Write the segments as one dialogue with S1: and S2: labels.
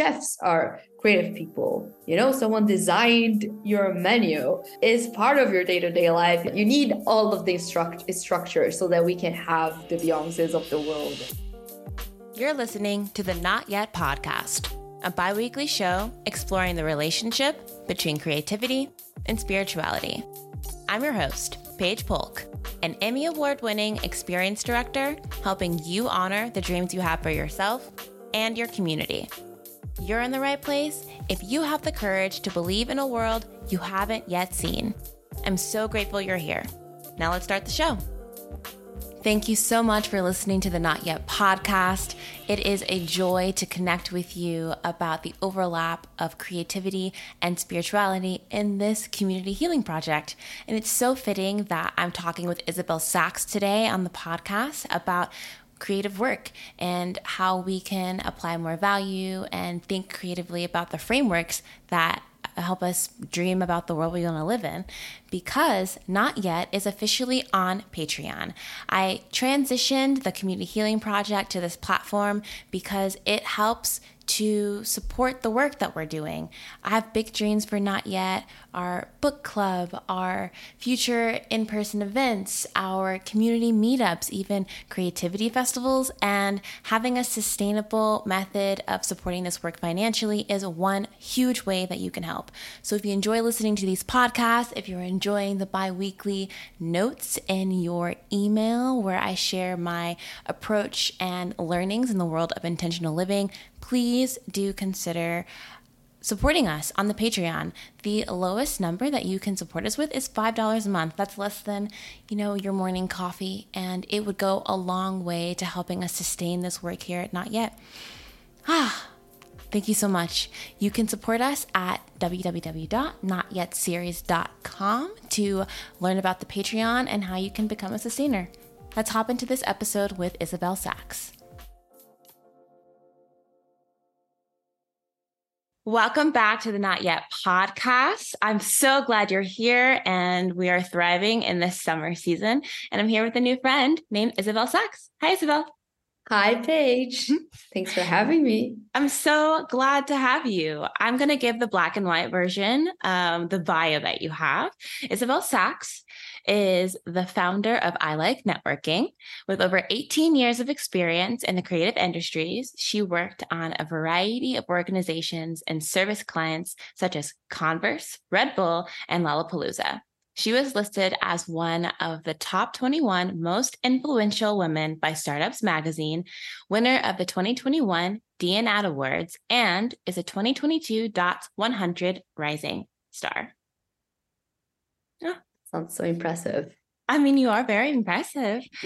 S1: chefs are creative people. You know, someone designed your menu is part of your day-to-day life. You need all of the struct- structures so that we can have the Beyonces of the world.
S2: You're listening to the Not Yet podcast, a bi-weekly show exploring the relationship between creativity and spirituality. I'm your host, Paige Polk, an Emmy Award winning experience director helping you honor the dreams you have for yourself and your community. You're in the right place if you have the courage to believe in a world you haven't yet seen. I'm so grateful you're here. Now let's start the show. Thank you so much for listening to the Not Yet podcast. It is a joy to connect with you about the overlap of creativity and spirituality in this community healing project. And it's so fitting that I'm talking with Isabel Sachs today on the podcast about creative work and how we can apply more value and think creatively about the frameworks that help us dream about the world we want to live in because Not Yet is officially on Patreon. I transitioned the Community Healing Project to this platform because it helps to support the work that we're doing. I have big dreams for Not Yet, our book club, our future in person events, our community meetups, even creativity festivals, and having a sustainable method of supporting this work financially is one huge way that you can help. So if you enjoy listening to these podcasts, if you're enjoying the bi weekly notes in your email where I share my approach and learnings in the world of intentional living, please do consider supporting us on the Patreon. The lowest number that you can support us with is $5 a month. That's less than, you know, your morning coffee and it would go a long way to helping us sustain this work here at Not Yet. Ah, Thank you so much. You can support us at www.notyetseries.com to learn about the Patreon and how you can become a sustainer. Let's hop into this episode with Isabel Sachs. Welcome back to the Not Yet podcast. I'm so glad you're here and we are thriving in this summer season. And I'm here with a new friend named Isabel Sachs. Hi, Isabel.
S1: Hi, Paige. Thanks for having me.
S2: I'm so glad to have you. I'm going to give the black and white version, um, the bio that you have. Isabel Sachs is the founder of I Like Networking. With over 18 years of experience in the creative industries, she worked on a variety of organizations and service clients such as Converse, Red Bull, and Lollapalooza. She was listed as one of the top 21 most influential women by Startups Magazine, winner of the 2021 D&AD Awards, and is a 2022 DOTS 100 Rising Star.
S1: Oh. Sounds so impressive.
S2: I mean, you are very impressive.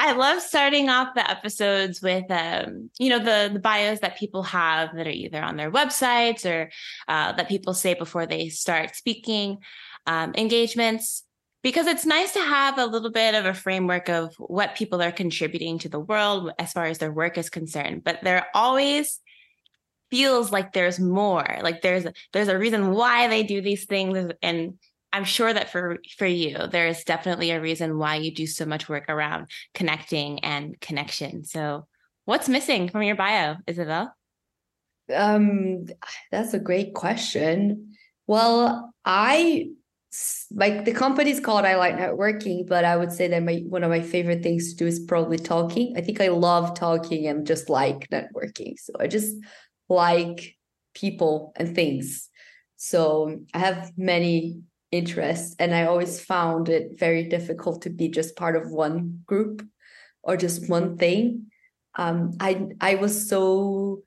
S2: I love starting off the episodes with, um, you know, the the bios that people have that are either on their websites or uh, that people say before they start speaking um, engagements, because it's nice to have a little bit of a framework of what people are contributing to the world as far as their work is concerned. But there are always feels like there's more, like there's there's a reason why they do these things, and I'm sure that for for you, there is definitely a reason why you do so much work around connecting and connection. So, what's missing from your bio, Isabel?
S1: Um, that's a great question. Well, I like the company is called I like networking, but I would say that my one of my favorite things to do is probably talking. I think I love talking and just like networking. So I just like people and things. So I have many interests and i always found it very difficult to be just part of one group or just one thing. Um i i was so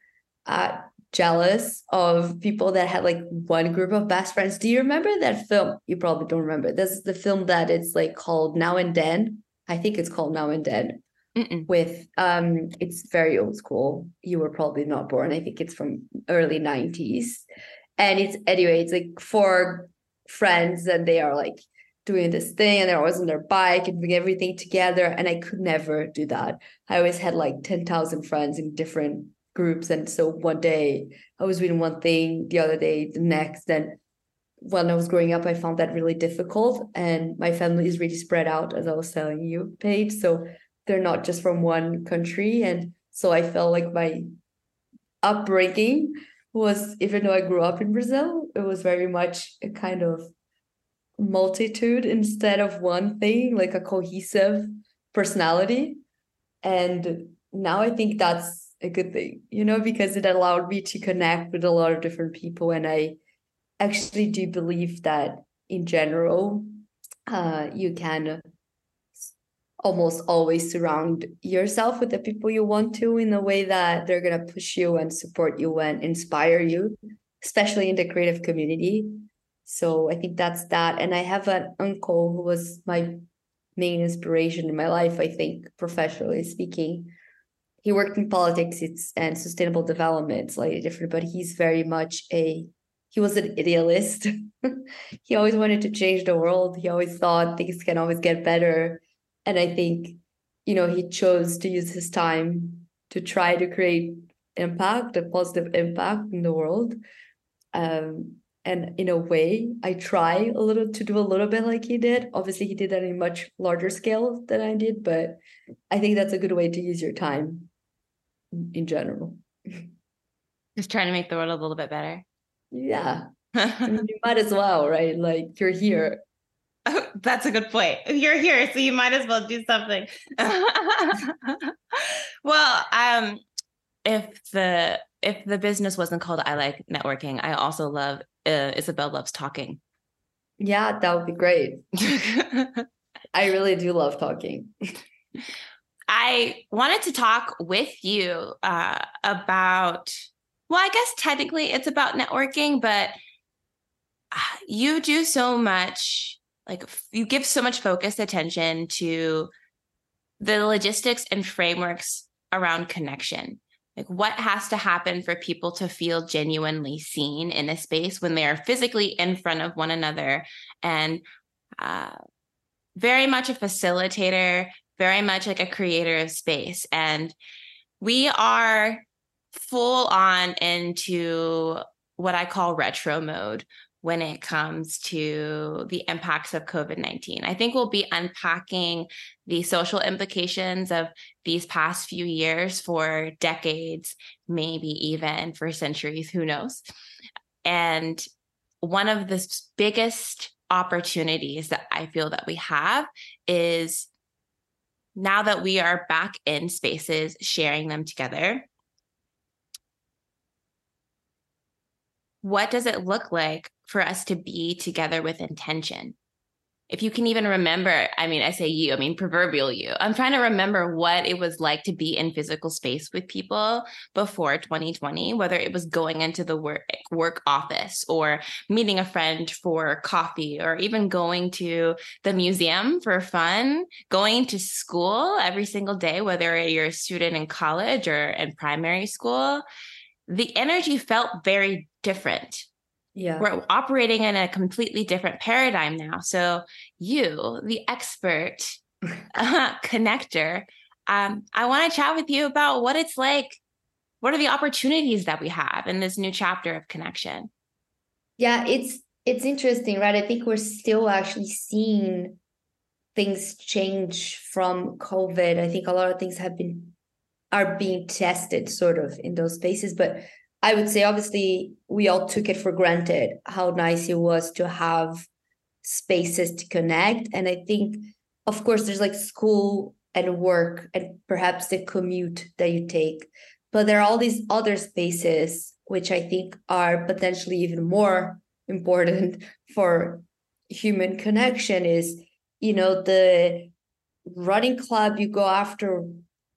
S1: uh jealous of people that had like one group of best friends. Do you remember that film? You probably don't remember. This is the film that it's like called now and then. I think it's called now and then Mm-mm. with um it's very old school you were probably not born i think it's from early 90s and it's anyway it's like four friends and they are like doing this thing and they're always on their bike and bring everything together. And I could never do that. I always had like 10,000 friends in different groups. And so one day I was doing one thing, the other day, the next. And when I was growing up, I found that really difficult. And my family is really spread out, as I was telling you, Paige. So they're not just from one country. And so I felt like my upbringing was even though I grew up in Brazil, it was very much a kind of multitude instead of one thing, like a cohesive personality. And now I think that's a good thing, you know, because it allowed me to connect with a lot of different people. And I actually do believe that in general, uh, you can almost always surround yourself with the people you want to in a way that they're going to push you and support you and inspire you, especially in the creative community. So I think that's that. And I have an uncle who was my main inspiration in my life, I think, professionally speaking. He worked in politics and sustainable development, slightly different, but he's very much a he was an idealist. he always wanted to change the world. He always thought things can always get better and i think you know he chose to use his time to try to create impact a positive impact in the world. Um, and in a way i try a little to do a little bit like he did. Obviously he did that in a much larger scale than i did but i think that's a good way to use your time in general.
S2: Just trying to make the world a little bit better.
S1: Yeah. I mean, you might as well right? Like you're here
S2: Oh, that's a good point. You're here, so you might as well do something. well, um, if the if the business wasn't called I like networking, I also love uh, Isabel loves talking.
S1: Yeah, that would be great. I really do love talking.
S2: I wanted to talk with you uh, about. Well, I guess technically it's about networking, but uh, you do so much like you give so much focused attention to the logistics and frameworks around connection. Like what has to happen for people to feel genuinely seen in a space when they are physically in front of one another? And uh, very much a facilitator very much like a creator of space. And we are full on into what i call retro mode when it comes to the impacts of COVID 19. I think we'll be unpacking the social implications of these past few years for decades, maybe even for centuries, who knows. And one of the biggest opportunities that I feel that we have is now that we are back in spaces, sharing them together. What does it look like for us to be together with intention. If you can even remember, I mean, I say you, I mean, proverbial you. I'm trying to remember what it was like to be in physical space with people before 2020, whether it was going into the work, work office or meeting a friend for coffee or even going to the museum for fun, going to school every single day, whether you're a student in college or in primary school. The energy felt very different.
S1: Yeah.
S2: We're operating in a completely different paradigm now. So you the expert uh, connector um, i want to chat with you about what it's like what are the opportunities that we have in this new chapter of connection?
S1: Yeah it's it's interesting right? I think we're still actually seeing things change from covid. I think a lot of things have been are being tested sort of in those spaces but I would say, obviously, we all took it for granted how nice it was to have spaces to connect. And I think, of course, there's like school and work and perhaps the commute that you take. But there are all these other spaces, which I think are potentially even more important for human connection is, you know, the running club you go after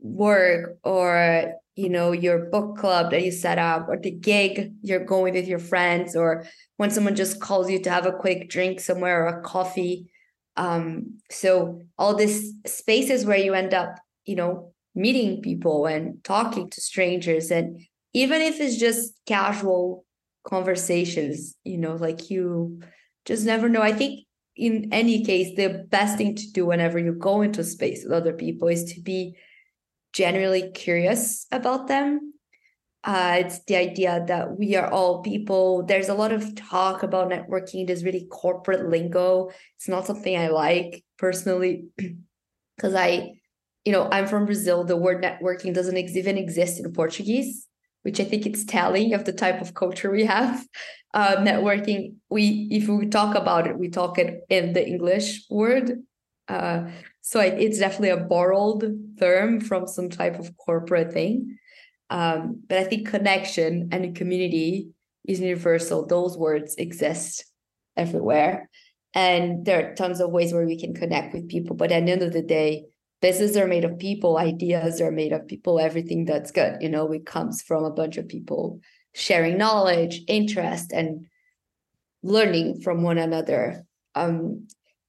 S1: work or you know your book club that you set up or the gig you're going with your friends or when someone just calls you to have a quick drink somewhere or a coffee. Um so all these spaces where you end up you know meeting people and talking to strangers. And even if it's just casual conversations you know like you just never know. I think in any case the best thing to do whenever you go into space with other people is to be genuinely curious about them. Uh, it's the idea that we are all people. There's a lot of talk about networking, this really corporate lingo. It's not something I like personally because I, you know, I'm from Brazil. The word networking doesn't even exist in Portuguese. which I think it's telling of the type of culture we have. Uh, networking, we if we talk about it, we talk it in the English word. Uh, so it's definitely a borrowed term from some type of corporate thing. Um, but I think connection and community is universal. Those words exist everywhere. And there are tons of ways where we can connect with people. But at the end of the day, businesses are made of people, ideas are made of people, everything that's good, you know, it comes from a bunch of people sharing knowledge, interest, and learning from one another. Um,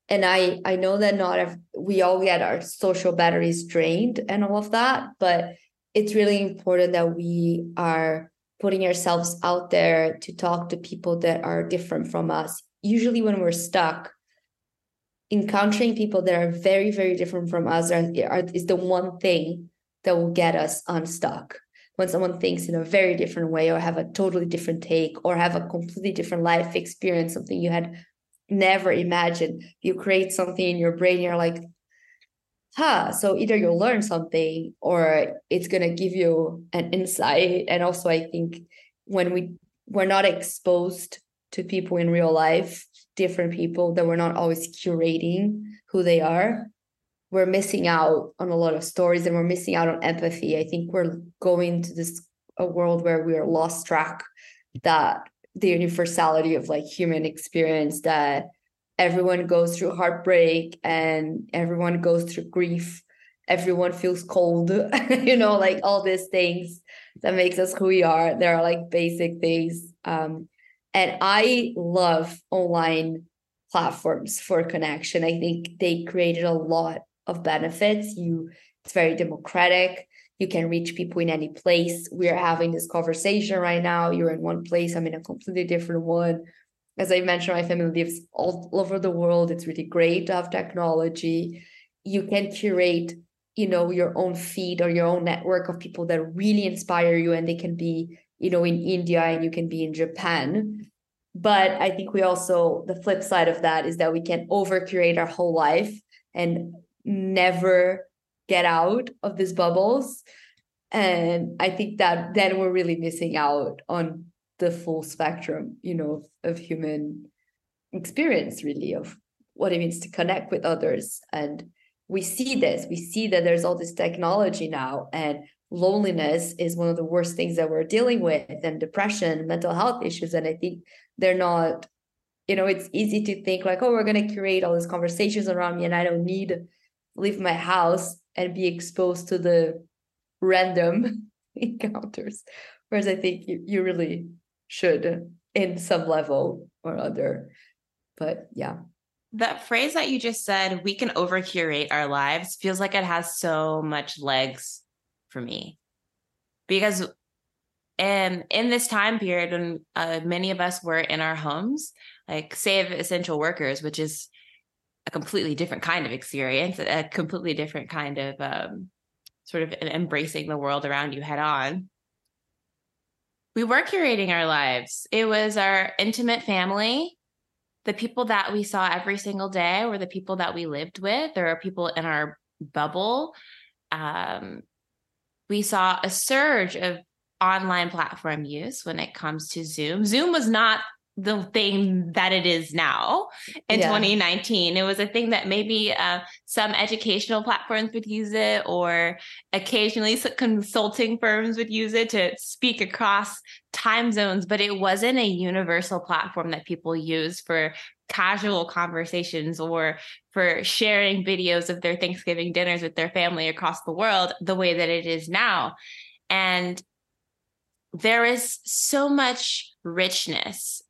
S1: and I I know that not if we all get our social batteries drained and all of that, but it's really important that we are putting ourselves out there to talk to people that are different from us. Usually, when we're stuck, encountering people that are very, very different from us are, are, is the one thing that will get us unstuck. When someone thinks in a very different way, or have a totally different take, or have a completely different life experience, something you had never imagined, you create something in your brain, you're like, huh so either you'll learn something or it's going to give you an insight. And also i think when we we're not exposed to people in real life different people that we're not always curating who they are. We're missing out on a lot of stories and we're missing out on empathy. I think we're going to this a world where we are lost track that the universality of like human experience that everyone goes through heartbreak and everyone goes through grief. Everyone feels cold you know like all these things that makes us who we are. There are like basic things um, and i love online platforms for connection. I think they created a lot of benefits. You it's very democratic you can reach people in any place we're having this conversation right now you're in one place i'm in a completely different one as I mentioned, my family lives all over the world. It's really great to have technology. You can curate, you know, your own feed or your own network of people that really inspire you, and they can be, you know, in India and you can be in Japan. But I think we also the flip side of that is that we can over curate our whole life and never get out of these bubbles. And I think that then we're really missing out on the full spectrum, you know, of human experience, really, of what it means to connect with others. And we see this, we see that there's all this technology now, and loneliness is one of the worst things that we're dealing with, and depression, mental health issues. And I think they're not, you know, it's easy to think like, oh, we're going to create all these conversations around me, and I don't need leave my house and be exposed to the random encounters. Whereas I think you, you really should in some level or other. But yeah.
S2: That phrase that you just said, we can over curate our lives, feels like it has so much legs for me. Because and in this time period when uh, many of us were in our homes, like save essential workers, which is a completely different kind of experience, a completely different kind of um, sort of embracing the world around you head on we were curating our lives. It was our intimate family, the people that we saw every single day were the people that we lived with. There are people in our bubble. Um, we saw a surge of online platform use when it comes to Zoom. Zoom was not the thing that it is now in yeah. 2019. It was a thing that maybe uh, some educational platforms would use it, or occasionally consulting firms would use it to speak across time zones, but it wasn't a universal platform that people use for casual conversations or for sharing videos of their Thanksgiving dinners with their family across the world the way that it is now. And there is so much richness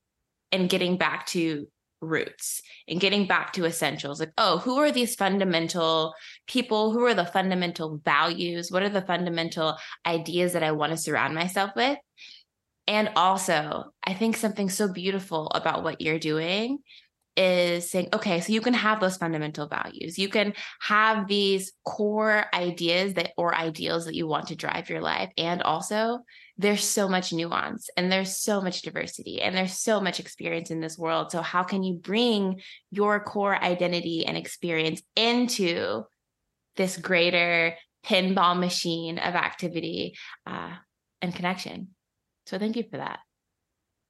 S2: and getting back to roots and getting back to essentials. Like oh who are these fundamental people? Who are the fundamental values? What are the fundamental ideas that i want to surround myself with? And also i think something so beautiful about what you're doing is saying okay so you can have those fundamental values. You can have these core ideas that or ideals that you want to drive your life and also there's so much nuance and there's so much diversity and there's so much experience in this world. So, how can you bring your core identity and experience into this greater pinball machine of activity uh, and connection? So thank you for that.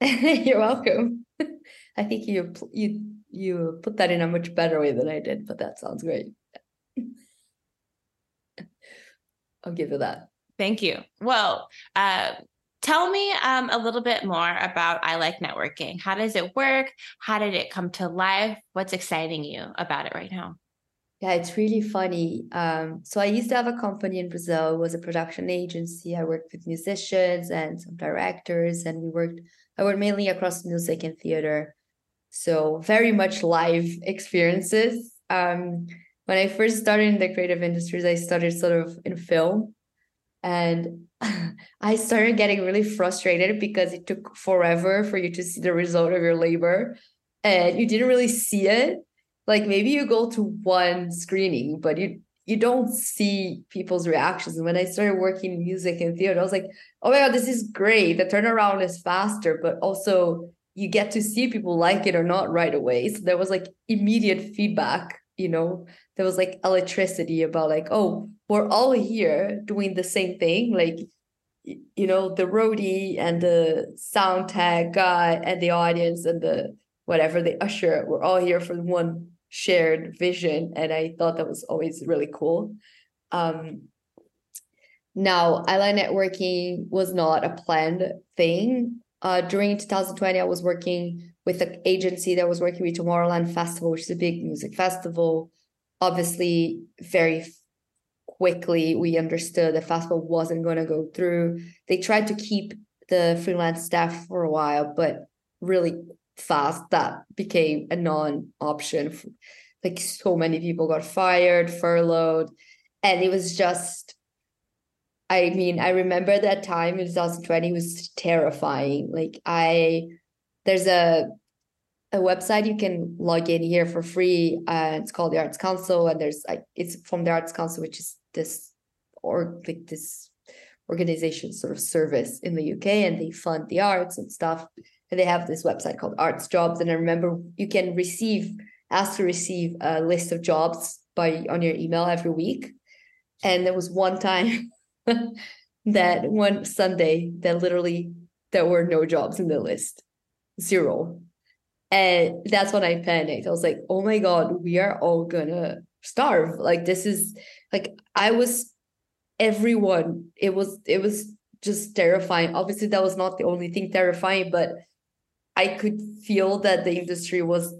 S1: You're welcome. I think you you you put that in a much better way than I did, but that sounds great. I'll give you that.
S2: Thank you. Well, uh, tell me um, a little bit more about I Like Networking. How does it work? How did it come to life? What's exciting you about it right now?
S1: Yeah, it's really funny. Um, so I used to have a company in Brazil. It was a production agency. I worked with musicians and some directors, and we worked. I worked mainly across music and theater, so very much live experiences. Um, when I first started in the creative industries, I started sort of in film, and I started getting really frustrated because it took forever for you to see the result of your labor, and you didn't really see it. Like maybe you go to one screening but you you don't see people's reactions. And when i started working in music and theater i was like oh my god this is great. The turnaround is faster but also you get to see people like it or not right away. So there was like immediate feedback you know? There was like electricity about like oh we're all here doing the same thing like you know the roadie and the sound tech guy and the audience and the whatever the usher we're all here for one shared vision and i thought that was always really cool. Um now i networking was not a planned thing. Uh during 2020 i was working with an agency that was working with tomorrowland festival which is a big music festival. Obviously very quickly we understood the festival wasn't going to go through. They tried to keep the freelance staff for a while but really fast that became a non-option. Like so many people got fired furloughed and it was just i mean i remember that time in 2020 was terrifying. Like i there's a a website you can log in here for free uh, it's called the arts council and there's like it's from the arts council which is this or like this organization sort of service in the uk and they fund the arts and stuff and they have this website called Arts Jobs. And I remember you can receive, ask to receive a list of jobs by on your email every week. And there was one time that one Sunday that literally there were no jobs in the list, zero. And that's when I panicked. I was like, oh my God, we are all gonna starve. Like this is like I was everyone. It was it was just terrifying. Obviously, that was not the only thing terrifying, but I could feel that the industry was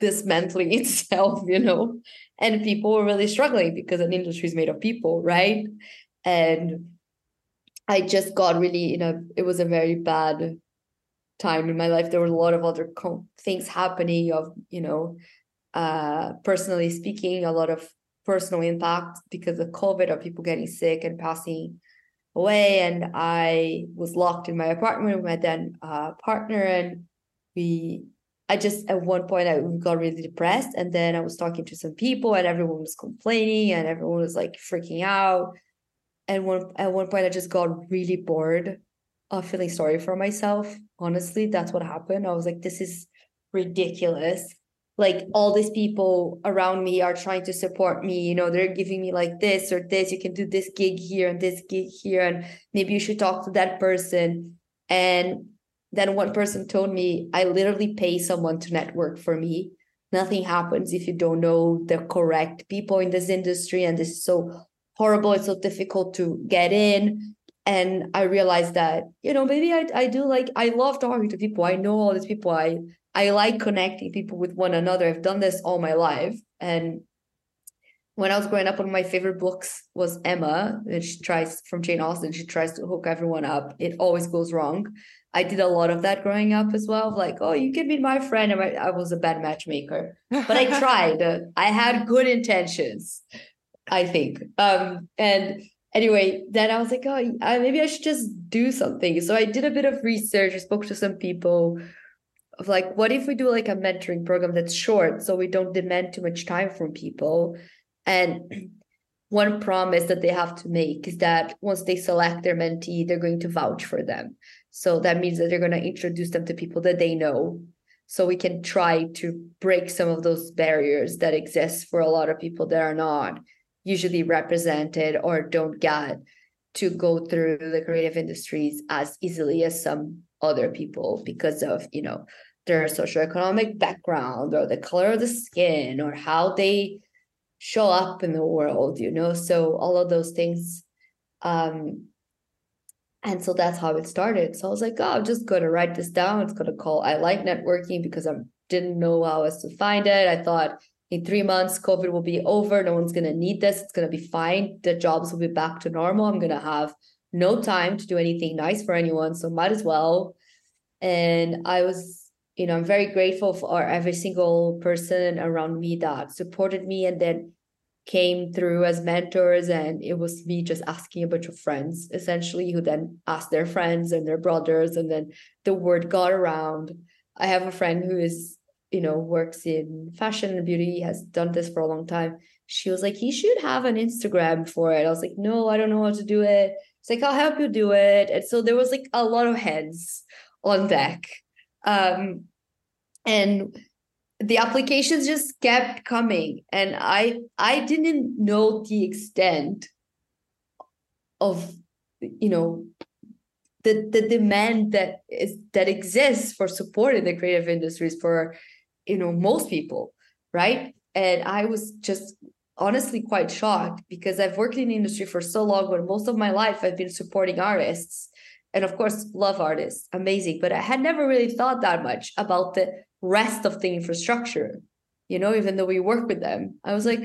S1: dismantling itself, you know, and people were really struggling because an industry is made of people, right? And I just got really, you know, it was a very bad time in my life. There were a lot of other co- things happening of, you know, uh, personally speaking, a lot of personal impact because of COVID, of people getting sick and passing away. And I was locked in my apartment with my then uh, partner and we I just at one point I got really depressed and then I was talking to some people and everyone was complaining and everyone was like freaking out. And one at one point I just got really bored of feeling sorry for myself. Honestly that's what happened. I was like this is ridiculous like all these people around me are trying to support me you know they're giving me like this or this you can do this gig here and this gig here and maybe you should talk to that person. And then one person told me i literally pay someone to network for me. Nothing happens if you don't know the correct people in this industry and this is so horrible it's so difficult to get in. And i realized that you know maybe i, I do like i love talking to people. I know all these people. I I like connecting people with one another. I've done this all my life. And when I was growing up, one of my favorite books was Emma, and she tries from Jane Austen, she tries to hook everyone up. It always goes wrong. I did a lot of that growing up as well. Like, oh, you can be my friend. And I was a bad matchmaker, but I tried. I had good intentions, I think. Um, and anyway, then I was like, oh, I, maybe I should just do something. So I did a bit of research. I spoke to some people of like what if we do like a mentoring program that's short so we don't demand too much time from people? And one promise that they have to make is that once they select their mentee they're going to vouch for them. So that means that they're going to introduce them to people that they know. So we can try to break some of those barriers that exist for a lot of people that are not usually represented or don't get to go through the creative industries as easily as some other people because of you know their socioeconomic background or the color of the skin or how they show up in the world you know? So all of those things um and so that's how it started. So i was like oh i'm just going to write this down. It's going to call i like networking because i didn't know how else to find it. I thought in three months covid will be over. No one's going to need this. It's going to be fine. The jobs will be back to normal. I'm going to have no time to do anything nice for anyone so might as well. And i was you know i'm very grateful for every single person around me that supported me and then came through as mentors and it was me just asking a bunch of friends essentially who then asked their friends and their brothers and then the word got around. I have a friend who is you know works in fashion and beauty has done this for a long time. She was like you should have an instagram for it. I was like no i don't know how to do it it's like i'll help you do it. And so there was like a lot of heads on deck. Um and the applications just kept coming. And i i didn't know the extent of you know the the demand that is that exists for support in the creative industries for you know most people right? And i was just honestly quite shocked because i've worked in the industry for so long but most of my life i've been supporting artists and of course love artists. Amazing. But i had never really thought that much about the rest of the infrastructure you know even though we work with them. I was like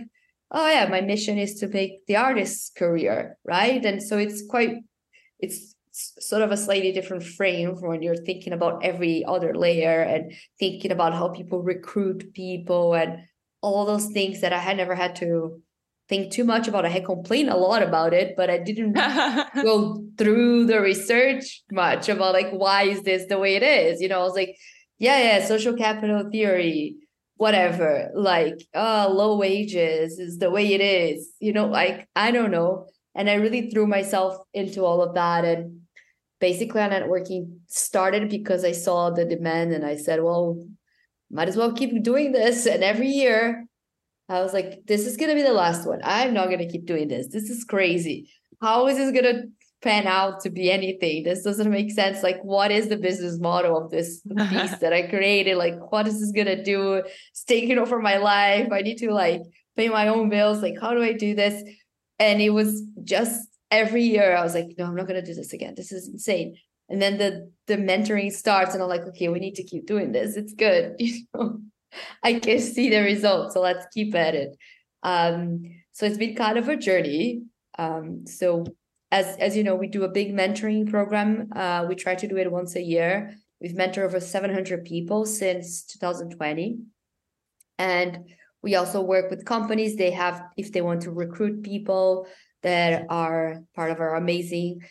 S1: oh yeah my mission is to make the artist's career right? And so it's quite it's sort of a slightly different frame from when you're thinking about every other layer and thinking about how people recruit people and all those things that i had never had to think too much about i had complained a lot about it but i didn't go through the research much about like why is this the way it is you know i was like yeah, yeah, social capital theory, whatever, like uh low wages is the way it is, you know, like I don't know. And I really threw myself into all of that. And basically, our networking started because I saw the demand and I said, well, might as well keep doing this. And every year, I was like, this is going to be the last one. I'm not going to keep doing this. This is crazy. How is this going to pan out to be anything. This doesn't make sense. Like, what is the business model of this piece that I created? Like, what is this gonna do? It's taking over my life. I need to like pay my own bills. Like, how do I do this? And it was just every year I was like, no, I'm not gonna do this again. This is insane. And then the the mentoring starts, and I'm like, okay, we need to keep doing this. It's good. You know, I can see the results. So let's keep at it. Um, so it's been kind of a journey. Um, so as as you know, we do a big mentoring program. Uh, we try to do it once a year. We've mentored over 700 people since 2020, and we also work with companies. They have if they want to recruit people that are part of our amazing,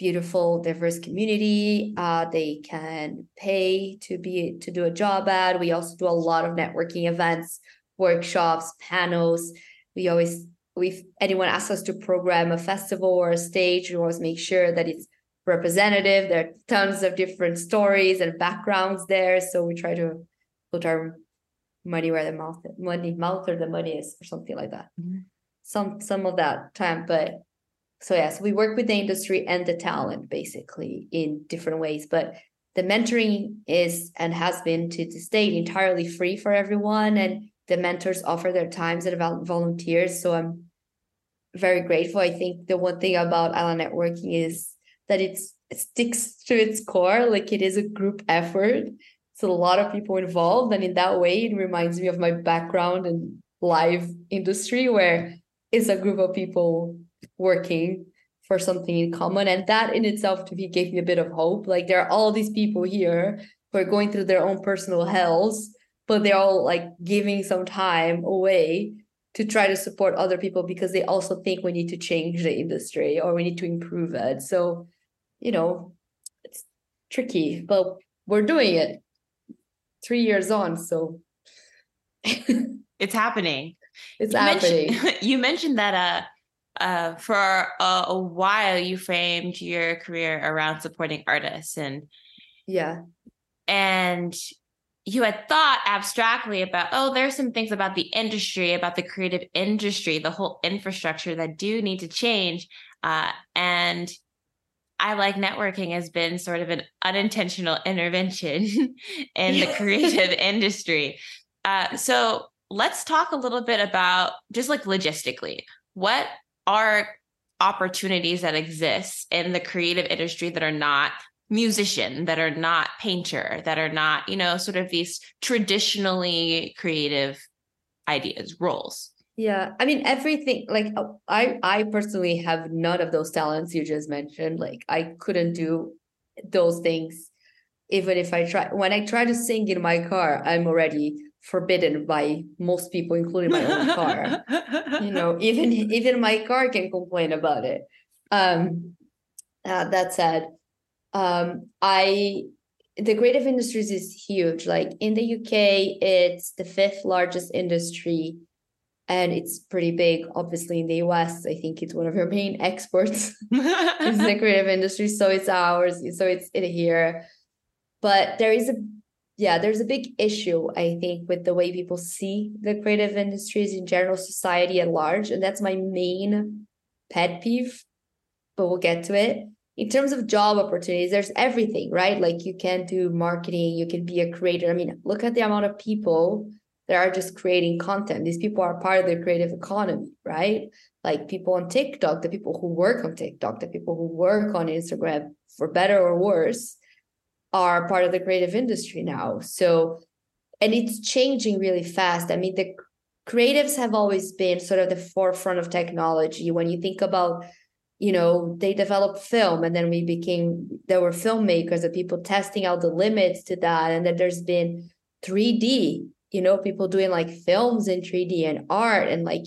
S1: beautiful, diverse community. Uh, they can pay to be to do a job ad. We also do a lot of networking events, workshops, panels. We always if anyone asks us to program a festival or a stage, we always make sure that it's representative. There are tons of different stories and backgrounds there. So we try to put our money where the mouth money mouth or the money is or something like that. Mm-hmm. Some some of that time. But so yes, we work with the industry and the talent basically in different ways. But the mentoring is and has been to this date entirely free for everyone. And the mentors offer their times and volunteers. So I'm very grateful. I think the one thing about I Like Networking is that it sticks to its core. Like it is a group effort. It's a lot of people involved. And in that way, it reminds me of my background in live industry where it's a group of people working for something in common. And that in itself to me gave me a bit of hope. Like there are all these people here who are going through their own personal hells but they're all like giving some time away to try to support other people because they also think we need to change the industry or we need to improve it. So, you know, it's tricky, but we're doing it three years on. So
S2: it's happening.
S1: It's
S2: you
S1: happening.
S2: Mentioned, you mentioned that uh, uh, for a, a while you framed your career around supporting artists and
S1: yeah
S2: and you had thought abstractly about, oh, there's some things about the industry, about the creative industry, the whole infrastructure that do need to change. Uh, and I like networking has been sort of an unintentional intervention in the creative industry. Uh, so let's talk a little bit about just like logistically, what are opportunities that exist in the creative industry that are not musician, that are not painter, that are not, you know, sort of these traditionally creative ideas, roles?
S1: Yeah, I mean everything like uh, I I personally have none of those talents you just mentioned. Like I couldn't do those things even if I try when I try to sing in my car, I'm already forbidden by most people including my own car. You know, even even my car can complain about it. Um uh, that said, um I the creative industries is huge. Like in the UK, it's the fifth largest industry and it's pretty big obviously in the us i think it's one of your main exports is the creative industry so it's ours so it's in here but there is a yeah there's a big issue i think with the way people see the creative industries in general society at large and that's my main pet peeve but we'll get to it in terms of job opportunities there's everything right like you can do marketing you can be a creator i mean look at the amount of people that are just creating content. These people are part of the creative economy, right? Like people on TikTok, the people who work on TikTok, the people who work on Instagram, for better or worse, are part of the creative industry now. So, and it's changing really fast. I mean, the creatives have always been sort of the forefront of technology. When you think about, you know, they developed film and then we became, there were filmmakers and people testing out the limits to that. And then there's been 3D you know people doing like films in 3d and art and like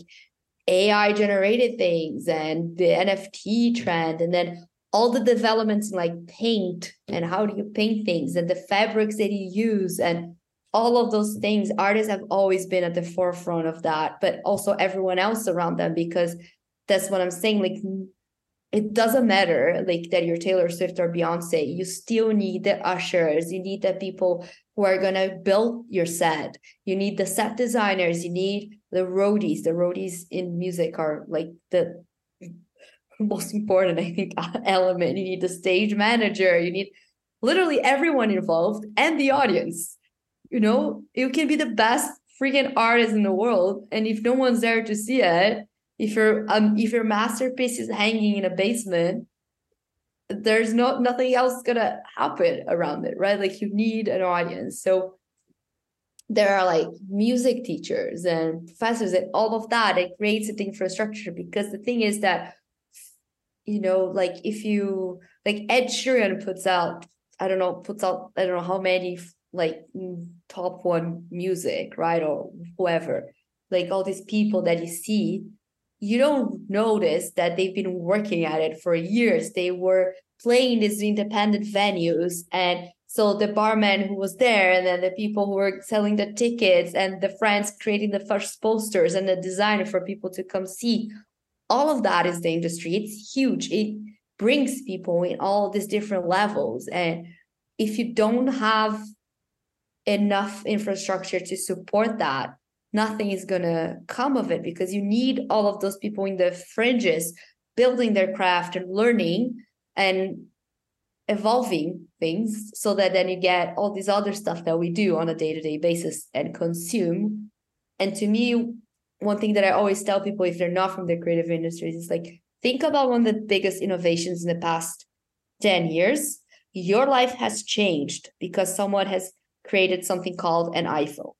S1: ai generated things and the nft trend and then all the developments in like paint and how do you paint things and the fabrics that you use and all of those things artists have always been at the forefront of that but also everyone else around them because that's what i'm saying like it doesn't matter like that you're Taylor Swift or Beyonce. You still need the ushers. You need the people who are gonna build your set. You need the set designers. You need the roadies. The roadies in music are like the most important, I think, element. You need the stage manager. You need literally everyone involved and the audience. You know, you can be the best freaking artist in the world, and if no one's there to see it, if your um if your masterpiece is hanging in a basement there's not nothing else gonna happen around it right like you need an audience so there are like music teachers and professors and all of that it creates the infrastructure because the thing is that you know like if you like ed sheeran puts out i don't know puts out i don't know how many like mm, top one music right or whoever like all these people that you see you don't notice that they've been working at it for years. They were playing these independent venues. And so the barman who was there, and then the people who were selling the tickets, and the friends creating the first posters, and the designer for people to come see, all of that is the industry. It's huge. It brings people in all these different levels. And if you don't have enough infrastructure to support that, nothing is going to come of it because you need all of those people in the fringes building their craft and learning and evolving things so that then you get all this other stuff that we do on a day-to-day basis and consume and to me one thing that i always tell people if they're not from the creative industries is like think about one of the biggest innovations in the past 10 years your life has changed because someone has created something called an iphone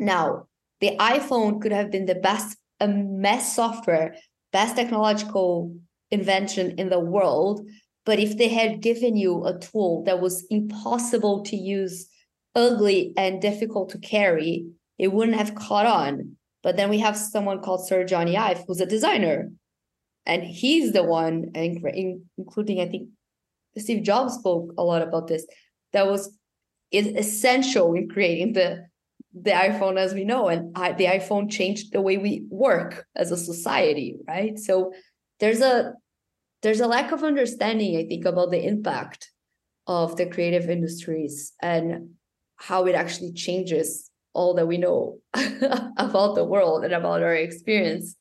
S1: now, the iPhone could have been the best mess software, best technological invention in the world. But if they had given you a tool that was impossible to use, ugly, and difficult to carry, it wouldn't have caught on. But then we have someone called Sir Jony Ive, who's a designer. And he's the one, including, I think, Steve Jobs spoke a lot about this, that was essential in creating the the iphone as we know and I, the iphone changed the way we work as a society right so there's a there's a lack of understanding i think about the impact of the creative industries and how it actually changes all that we know about the world and about our experience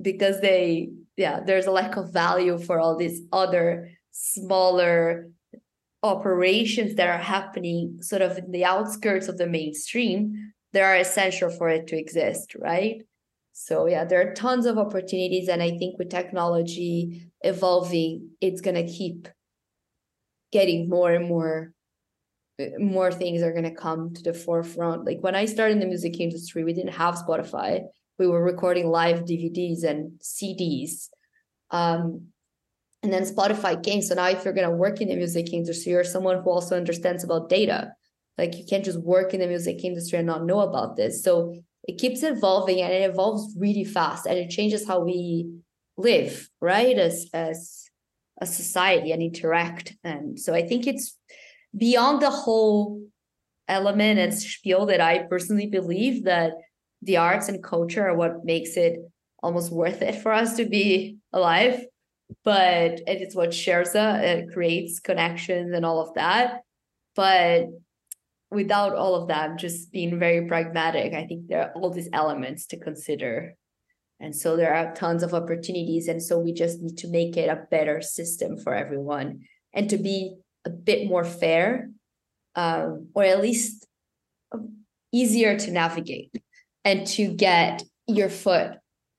S1: because they yeah there's a lack of value for all these other smaller operations that are happening sort of in the outskirts of the mainstream that are essential for it to exist right? So yeah there are tons of opportunities and i think with technology evolving it's going to keep getting more and more more things are going to come to the forefront. Like when i started in the music industry we didn't have spotify. We were recording live dvds and cds um, and then spotify came so now if you're going to work in the music industry you're someone who also understands about data like you can't just work in the music industry and not know about this. So it keeps evolving and it evolves really fast and it changes how we live right as as a society and interact. And so i think it's beyond the whole element and spiel that I personally believe that the arts and culture are what makes it almost worth it for us to be alive. But it's what shares us, it creates connections and all of that. But without all of that, just being very pragmatic, I think there are all these elements to consider. And so there are tons of opportunities. And so we just need to make it a better system for everyone and to be a bit more fair um, or at least easier to navigate and to get your foot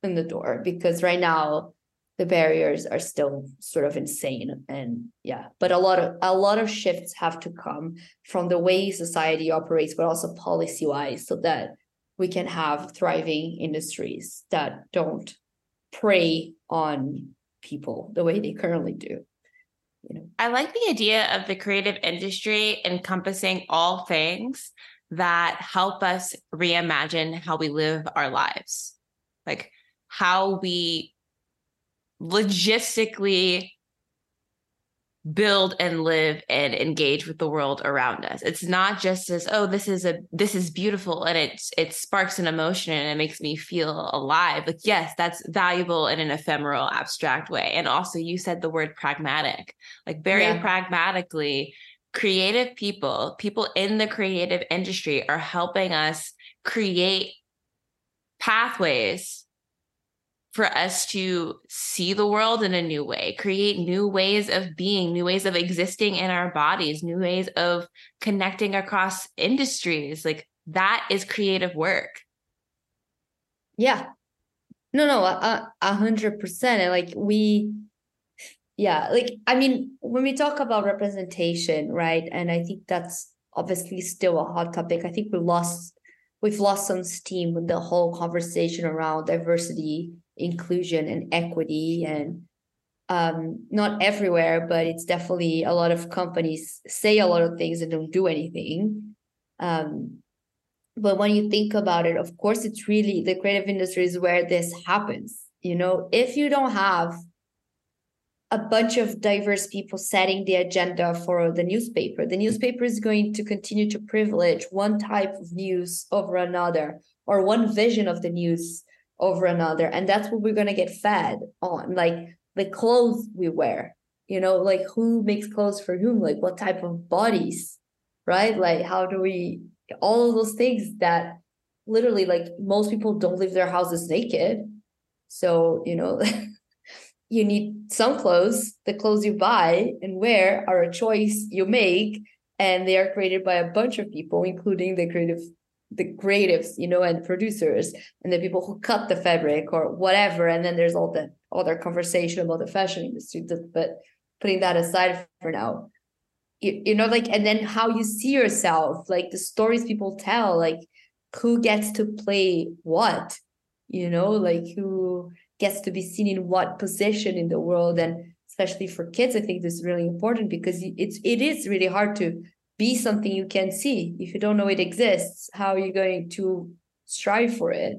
S1: in the door because right now the barriers are still sort of insane and yeah but a lot of a lot of shifts have to come from the way society operates but also policy wise so that we can have thriving industries that don't prey on people the way they currently do
S2: you know. I like the idea of the creative industry encompassing all things that help us reimagine how we live our lives. Like how we logistically build and live and engage with the world around us. It's not just as oh this is a this is beautiful and it it sparks an emotion and it makes me feel alive. Like yes that's valuable in an ephemeral abstract way. And also you said the word pragmatic. Like very yeah. pragmatically creative people people in the creative industry are helping us create pathways for us to see the world in a new way, create new ways of being, new ways of existing in our bodies, new ways of connecting across industries. Like that is creative work.
S1: Yeah. No, no, a, hundred percent. Like we, yeah, like I mean, when we talk about representation, right? And I think that's obviously still a hot topic. I think we lost we've lost some steam with the whole conversation around diversity inclusion and equity and um, not everywhere, but it's definitely a lot of companies say a lot of things and don't do anything. Um, but when you think about it, of course, it's really the creative industry is where this happens. You know, if you don't have a bunch of diverse people setting the agenda for the newspaper, the newspaper is going to continue to privilege one type of news over another or one vision of the news over another and that's what we're going to get fed on like the clothes we wear you know like who makes clothes for whom like what type of bodies right? Like how do we all of those things that literally like most people don't leave their houses naked. So you know you need some clothes the clothes you buy and wear are a choice you make and they are created by a bunch of people including the creative the creatives, you know, and producers and the people who cut the fabric or whatever. And then there's all the other conversation about the fashion industry. But putting that aside for now, you, you know, like, and then how you see yourself, like the stories people tell, like who gets to play what, you know, like who gets to be seen in what position in the world. And especially for kids, I think this is really important because it's it is really hard to be something you can see. If you don't know it exists, how are you going to strive for it?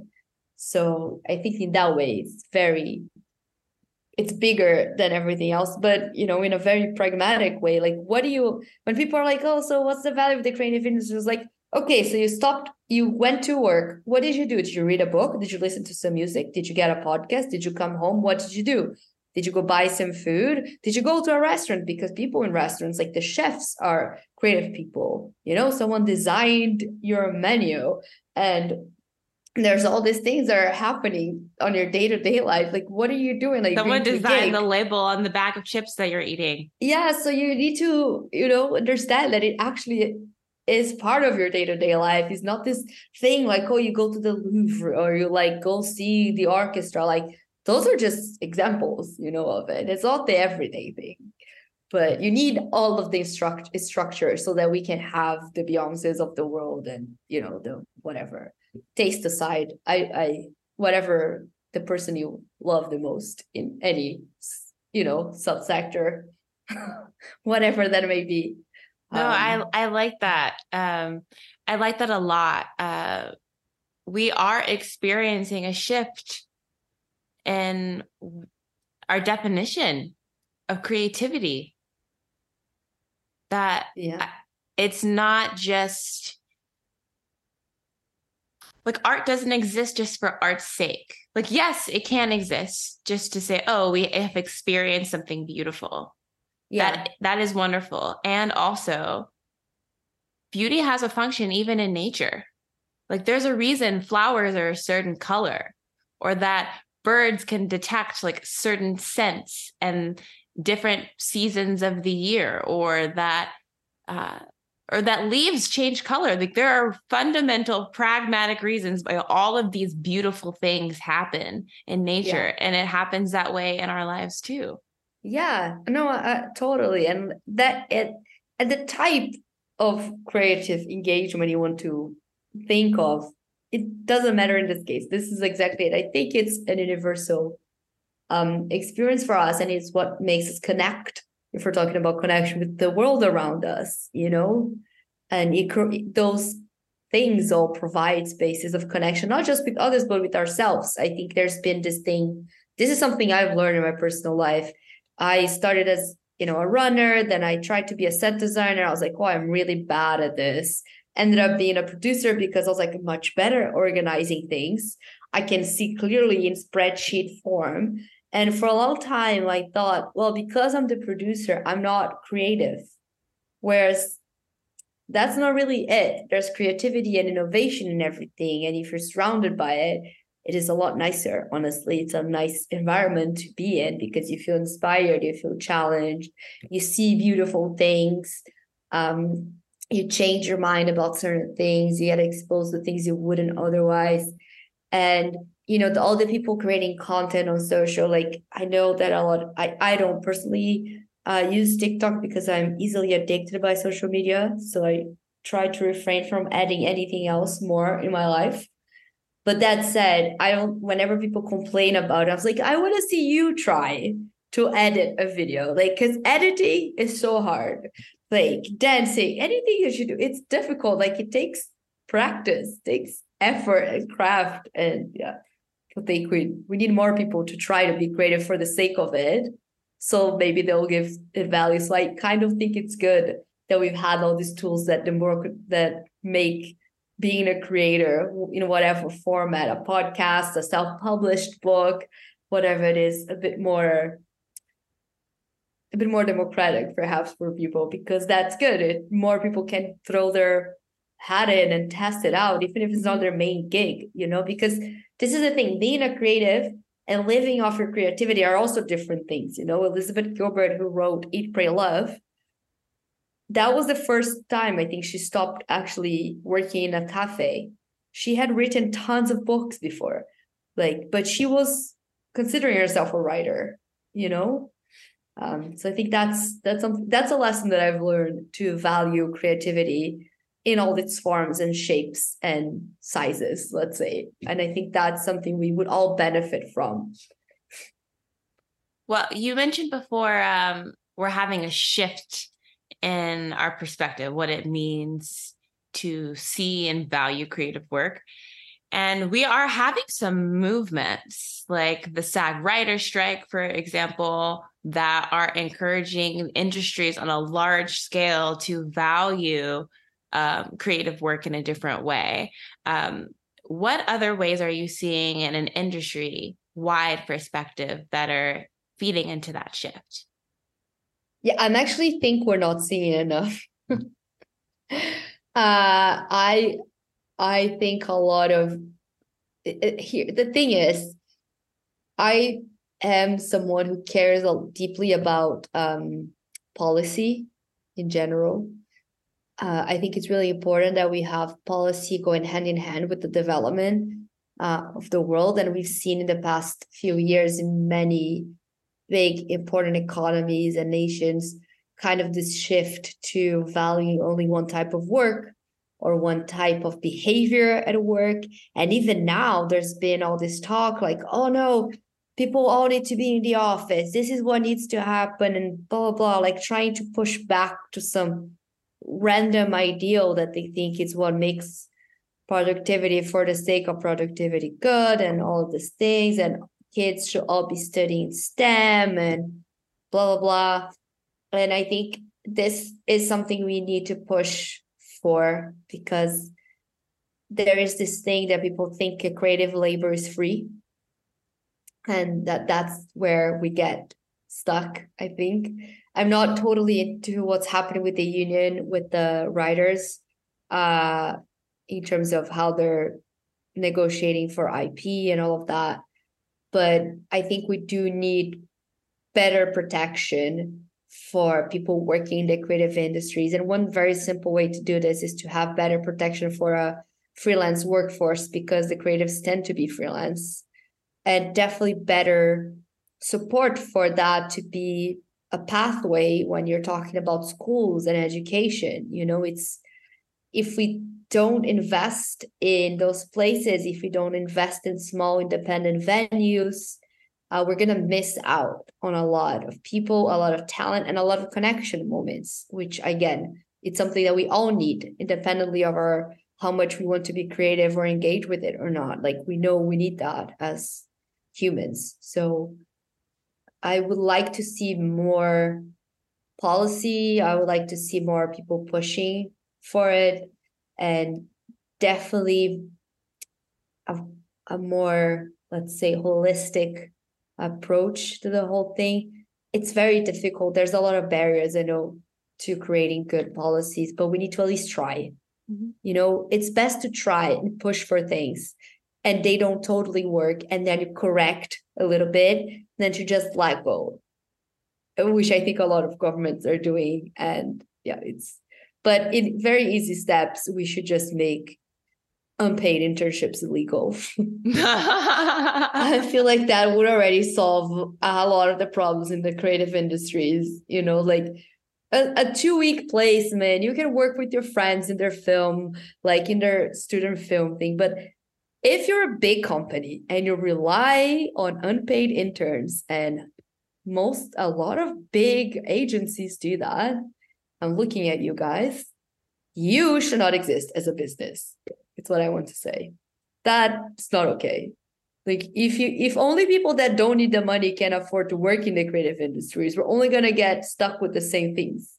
S1: So I think in that way, it's very, it's bigger than everything else, but you know, in a very pragmatic way. Like, what do you, when people are like, oh, so what's the value of the creative industry? It's like, okay, so you stopped, you went to work. What did you do? Did you read a book? Did you listen to some music? Did you get a podcast? Did you come home? What did you do? Did you go buy some food? Did you go to a restaurant? Because people in restaurants, like the chefs, are creative people. You know, someone designed your menu. And there's all these things that are happening on your day-to-day life like what are you doing like
S2: someone designed the label on the bag of chips that you're eating
S1: yeah so you need to you know understand that it actually is part of your day-to-day life it's not this thing like oh you go to the louvre or you like go see the orchestra like those are just examples you know of it. It's not the everyday thing but you need all of the struct- structure so that we can have the beyonces of the world and you know the whatever taste aside i i whatever the person you love the most in any you know subsector whatever that may be.
S2: No um, i i like that. Um i like that a lot. Uh we are experiencing a shift in our definition of creativity that
S1: yeah
S2: it's not just like art doesn't exist just for art's sake. Like, yes, it can exist just to say, oh, we have experienced something beautiful.
S1: Yeah.
S2: That, that is wonderful. And also, beauty has a function even in nature. Like, there's a reason flowers are a certain color, or that birds can detect like certain scents and different seasons of the year, or that uh, or that leaves change color. Like there are fundamental pragmatic reasons why all of these beautiful things happen in nature. Yeah. And it happens that way in our lives too.
S1: Yeah, no, uh, totally. And that it and the type of creative engagement you want to think of, it doesn't matter in this case. This is exactly it. I think it's an universal um, experience for us, and it's what makes us connect if we're talking about connection with the world around us, you know, and it, those things all provide spaces of connection, not just with others, but with ourselves. I think there's been this thing. This is something I've learned in my personal life. I started as you know a runner, then I tried to be a set designer. I was like, oh, I'm really bad at this. Ended up being a producer because I was like much better organizing things. I can see clearly in spreadsheet form. And for a long time, I thought, well, because I'm the producer, I'm not creative. Whereas that's not really it. There's creativity and innovation in everything. And if you're surrounded by it, it is a lot nicer. Honestly, it's a nice environment to be in because you feel inspired, you feel challenged, you see beautiful things. Um, you change your mind about certain things, you get exposed to things you wouldn't otherwise. And you know the, all the people creating content on social like i know that a lot i i don't personally uh, use tiktok because i'm easily addicted by social media. So i try to refrain from adding anything else more in my life. But that said i don't whenever people complain about it i was like i want to see you try to edit a video. Like because editing is so hard like dancing anything you should do it's difficult like it takes practice takes effort and craft and yeah I think we we need more people to try to be creative for the sake of it. So maybe they'll give it value. So I kind of think it's good that we've had all these tools that the more that make being a creator in whatever format, a podcast, a self-published book, whatever it is, a bit more a bit more democratic perhaps for people because that's good. It more people can throw their hat in and test it out, even if it's not mm-hmm. their main gig, you know, because this is the thing being a creative and living off your creativity are also different things you know. Elizabeth gilbert who wrote eat pray love that was the first time i think she stopped actually working in a cafe. She had written tons of books before like but she was considering herself a writer you know um, so i think that's that's something that's a lesson that i've learned to value creativity in all its forms and shapes and sizes, let's say. And I think that's something we would all benefit from.
S2: Well, you mentioned before um, we're having a shift in our perspective, what it means to see and value creative work. And we are having some movements like the SAG writer strike, for example, that are encouraging industries on a large scale to value um, creative work in a different way. Um, what other ways are you seeing in an industry wide perspective that are feeding into that shift?
S1: Yeah, I'm actually think we're not seeing enough. uh, I I think a lot of here the thing is i am someone who cares deeply about um, policy in general. Uh, i think it's really important that we have policy going hand in hand with the development uh, of the world and we've seen in the past few years in many big important economies and nations kind of this shift to valuing only one type of work or one type of behavior at work. And even now, there's been all this talk like, oh no, people all need to be in the office. This is what needs to happen, and blah, blah, blah, like trying to push back to some random ideal that they think is what makes productivity for the sake of productivity good and all these things. And kids should all be studying STEM and blah, blah, blah. And I think this is something we need to push for because there is this thing that people think creative labor is free and that that's where we get stuck i think. I'm not totally into what's happening with the union with the writers uh in terms of how they're negotiating for ip and all of that but i think we do need better protection for people working in the creative industries. And one very simple way to do this is to have better protection for a freelance workforce because the creatives tend to be freelance and definitely better support for that to be a pathway when you're talking about schools and education. You know, it's if we don't invest in those places, if we don't invest in small independent venues, uh, we're going to miss out on a lot of people, a lot of talent, and a lot of connection moments, which again, it's something that we all need independently of our how much we want to be creative or engage with it or not. Like we know we need that as humans. So I would like to see more policy. I would like to see more people pushing for it and definitely a, a more, let's say, holistic approach to the whole thing it's very difficult. There's a lot of barriers i know to creating good policies but we need to at least try. Mm-hmm. you know it's best to try and push for things and they don't totally work and then you correct a little bit then to just let go. Which i think a lot of governments are doing and yeah it's but in very easy steps we should just make unpaid internships illegal. I feel like that would already solve a lot of the problems in the creative industries. You know, like a, a two week placement, you can work with your friends in their film, like in their student film thing. But if you're a big company and you rely on unpaid interns, and most, a lot of big agencies do that, I'm looking at you guys, you should not exist as a business it's what I want to say. That's not okay. Like if you if only people that don't need the money can afford to work in the creative industries, we're only gonna get stuck with the same things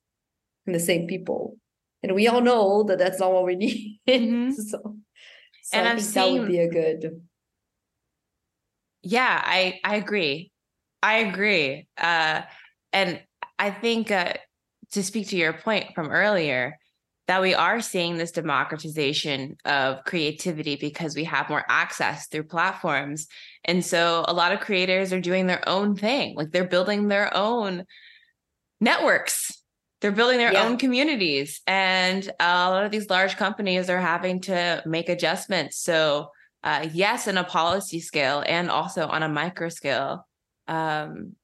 S1: and the same people. And we all know that that's not what we need. Mm-hmm. so, so and I i think that would be a good.
S2: Yeah, I I agree. I agree. Uh, and I think uh, to speak to your point from earlier, that we are seeing this democratization of creativity because we have more access through platforms. And so a lot of creators are doing their own thing, like they're building their own networks. They're building their yeah. own communities. And a lot of these large companies are having to make adjustments. So, uh, yes, in a policy scale and also on a micro scale. Um,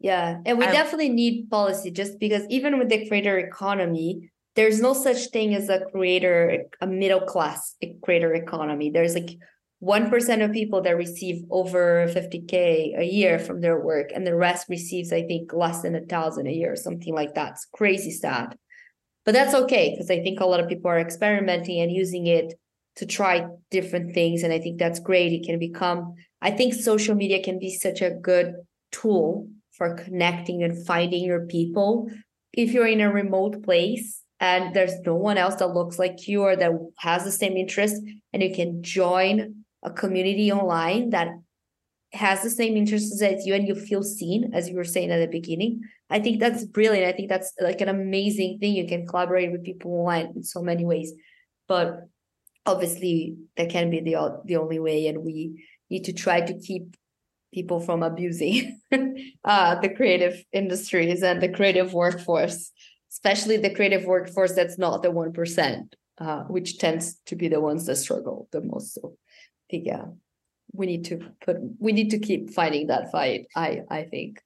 S1: yeah, and we I, definitely need policy just because even with the creator economy, there's no such thing as a creator, a middle class creator economy. There's like 1% of people that receive over 50K a year from their work, and the rest receives, I think, less than a thousand a year, or something like that. It's crazy stat. But that's okay because I think a lot of people are experimenting and using it to try different things. And I think that's great. It can become, I think social media can be such a good tool for connecting and finding your people. If you're in a remote place, and there's no one else that looks like you or that has the same interest and you can join a community online that has the same interests as you and you feel seen as you were saying at the beginning. I think that's brilliant. I think that's like an amazing thing. You can collaborate with people online in so many ways. But obviously that can be the the only way and we need to try to keep people from abusing uh, the creative industries and the creative workforce especially the creative workforce that's not the 1% uh, which tends to be the ones that struggle the most so I think yeah we need to put we need to keep fighting that fight i i think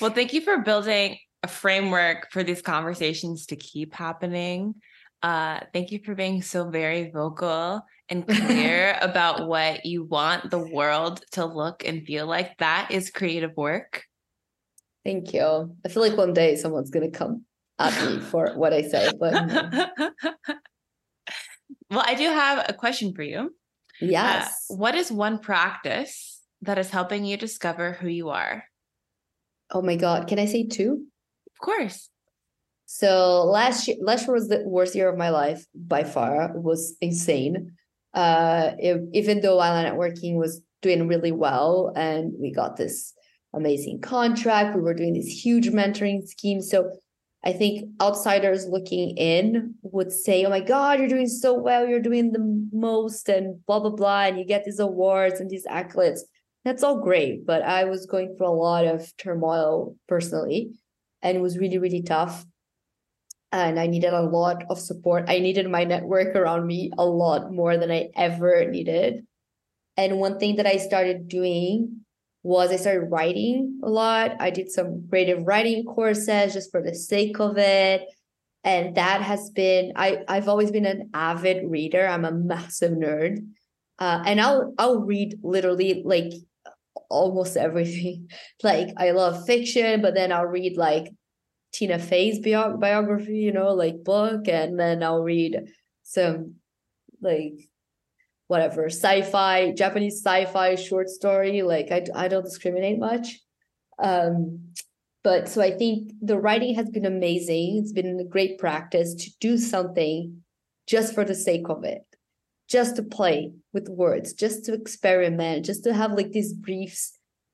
S2: well thank you for building a framework for these conversations to keep happening uh, thank you for being so very vocal and clear about what you want the world to look and feel like. That is creative work.
S1: Thank you. I feel like one day someone's going to come at me for what I say, but.
S2: well, I do have a question for you. Uh,
S1: Yes.
S2: Uh, what is one practice that is helping you discover who you are?
S1: Oh my God. Can I say two?
S2: Of course.
S1: So last year, last year was the worst year of my life by far. It was insane. Uh, it, even though I Like Networking was doing really well, and we got this amazing contract, we were doing this huge mentoring scheme. So I think outsiders looking in would say, "Oh my God, you're doing so well! You're doing the most, and blah blah blah, and you get these awards and these accolades." That's all great, but I was going through a lot of turmoil personally, and it was really really tough and I needed a lot of support. I needed my network around me a lot more than I ever needed. And one thing that I started doing was I started writing a lot. I did some creative writing courses just for the sake of it. And that has been I I've always been an avid reader. I'm a massive nerd. Uh, and I'll I'll read literally like almost everything. Like I love fiction, but then I'll read like Tina Fey's bio- biography, you know, like book, and then I'll read some like whatever sci-fi, Japanese sci-fi short story. Like I, I don't discriminate much. Um, but so I think the writing has been amazing. It's been a great practice to do something just for the sake of it, just to play with words, just to experiment, just to have like these briefs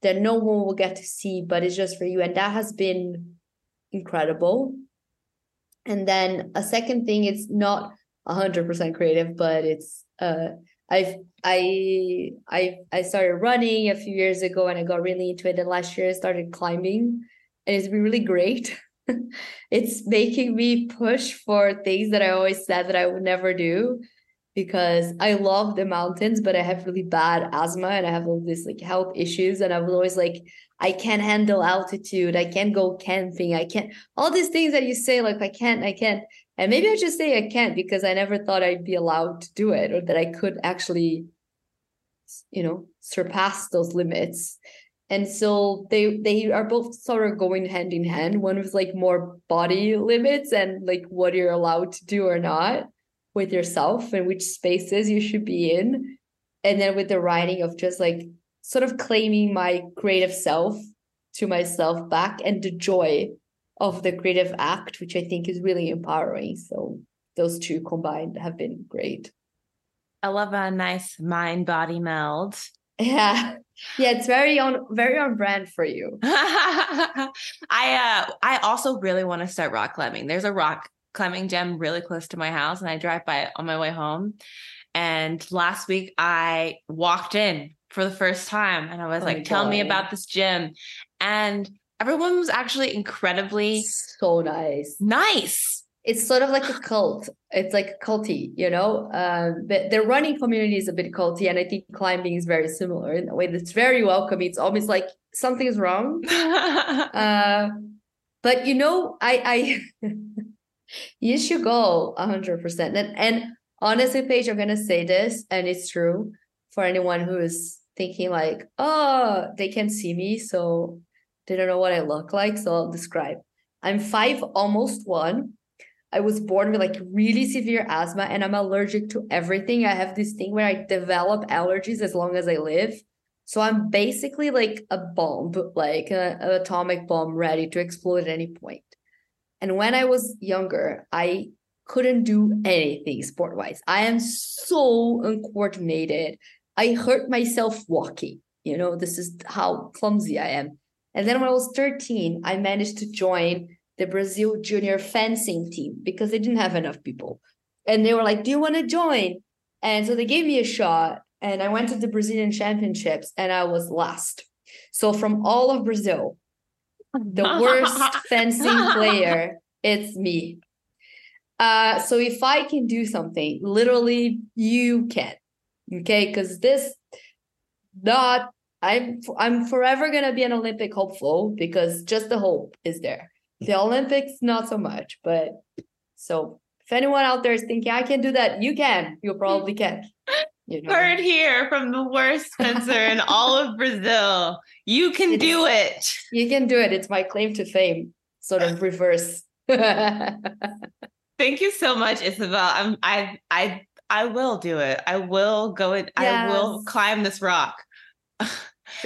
S1: that no one will get to see, but it's just for you. And that has been incredible. And then a second thing, it's not hundred percent creative, but it's uh I've I I I started running a few years ago and I got really into it. And last year I started climbing and it's been really great. it's making me push for things that I always said that I would never do because I love the mountains, but I have really bad asthma and I have all these like health issues. And I was always like, I can't handle altitude. I can't go camping. I can't, all these things that you say, like, I can't, I can't. And maybe I just say I can't because I never thought I'd be allowed to do it or that I could actually, you know, surpass those limits. And so they they are both sort of going hand in hand. One was like more body limits and like what you're allowed to do or not with yourself and which spaces you should be in. And then with the writing of just like sort of claiming my creative self to myself back and the joy of the creative act, which I think is really empowering. So those two combined have been great.
S2: I love a nice mind body meld.
S1: Yeah. Yeah, it's very on very on brand for you.
S2: I uh I also really want to start rock climbing. There's a rock climbing gym really close to my house and I drive by it on my way home. And last week I walked in for the first time and I was oh like, tell me about this gym. And everyone was actually incredibly
S1: so nice.
S2: Nice.
S1: It's sort of like a cult. It's like culty, you know. Um, but the running community is a bit culty, and I think climbing is very similar in a way that's very welcoming. It's almost like something is wrong. uh, but you know, I, I you should go hundred percent. And and honestly, Paige, I'm gonna say this, and it's true for anyone who is thinking like, oh, they can't see me, so don't know what I look like. So I'll describe. I'm five, almost one. I was born with like really severe asthma and I'm allergic to everything. I have this thing where I develop allergies as long as I live. So I'm basically like a bomb, like a, an atomic bomb ready to explode at any point. And when I was younger, I couldn't do anything sport wise. I am so uncoordinated. I hurt myself walking. You know, this is how clumsy I am. And then when I was 13, I managed to join the Brazil junior fencing team because they didn't have enough people. and they were like, "Do you want to join?" And so they gave me a shot, and I went to the Brazilian Championships, and I was last. So from all of Brazil, the worst fencing player, it's me. Uh, so if I can do something, literally you can. Okay, because this not I'm I'm forever gonna be an Olympic hopeful because just the hope is there. The Olympics, not so much, but so if anyone out there is thinking I can do that, you can. You probably can.
S2: You know? Heard here from the worst fencer in all of Brazil. You can it's, do it.
S1: You can do it. It's my claim to fame, sort of reverse.
S2: Thank you so much, Isabel. I'm I I I will do it. I will go and yes. I will climb this rock.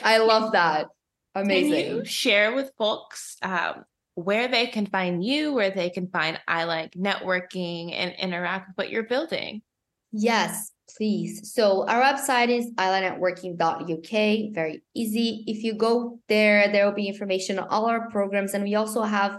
S1: I love that. Amazing.
S2: Can you share with folks um, where they can find you, where they can find I like networking and interact with what you're building?
S1: Yes, please. So our website is ilikenetworking.uk. Very easy. If you go there, there will be information on all our programs. And we also have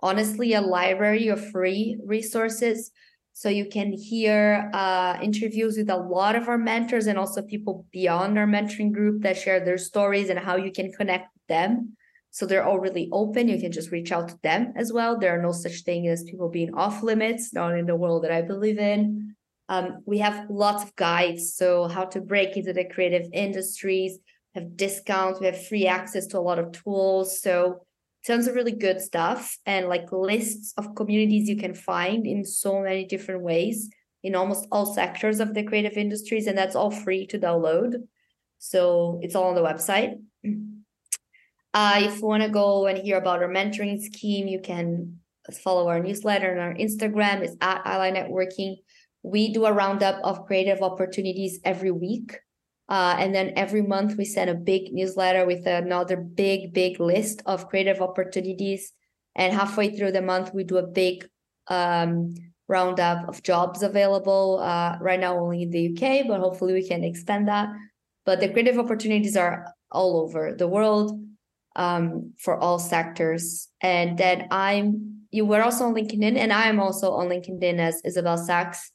S1: honestly a library of free resources. So you can hear uh, interviews with a lot of our mentors and also people beyond our mentoring group that share their stories and how you can connect them. So they're all really open. You can just reach out to them as well. There are no such thing as people being off limits, not in the world that I believe in. Um, we have lots of guides. So how to break into the creative industries, have discounts, we have free access to a lot of tools. So tons of really good stuff and like lists of communities you can find in so many different ways in almost all sectors of the creative industries. And that's all free to download. So it's all on the website. Uh, if you want to go and hear about our mentoring scheme, you can follow our newsletter and our Instagram is at I Like Networking. We do a roundup of creative opportunities every week. Uh, and then every month we send a big newsletter with another big, big list of creative opportunities. And halfway through the month, we do a big um, roundup of jobs available. Uh, right now, only in the UK, but hopefully we can expand that. But the creative opportunities are all over the world um, for all sectors. And then I'm, you were also on LinkedIn, and I'm also on LinkedIn as Isabel Sachs,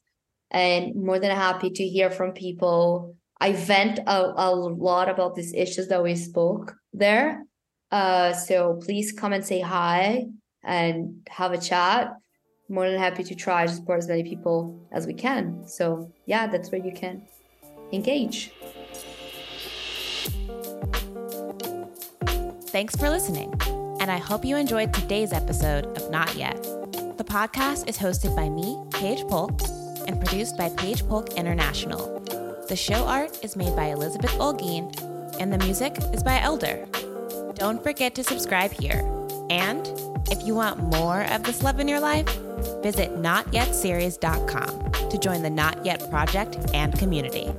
S1: and more than happy to hear from people. I vent a, a lot about these issues that we spoke there. Uh, so please come and say hi and have a chat. More than happy to try to support as many people as we can. So yeah, that's where you can engage.
S2: Thanks for listening, and I hope you enjoyed today's episode of Not Yet. The podcast is hosted by me, Paige Polk, and produced by Paige Polk International. The show art is made by Elizabeth Olguin, and the music is by LDER. Don't forget to subscribe here. And if you want more of this love in your life, visit notyetseries.com to join the Not Yet project and community.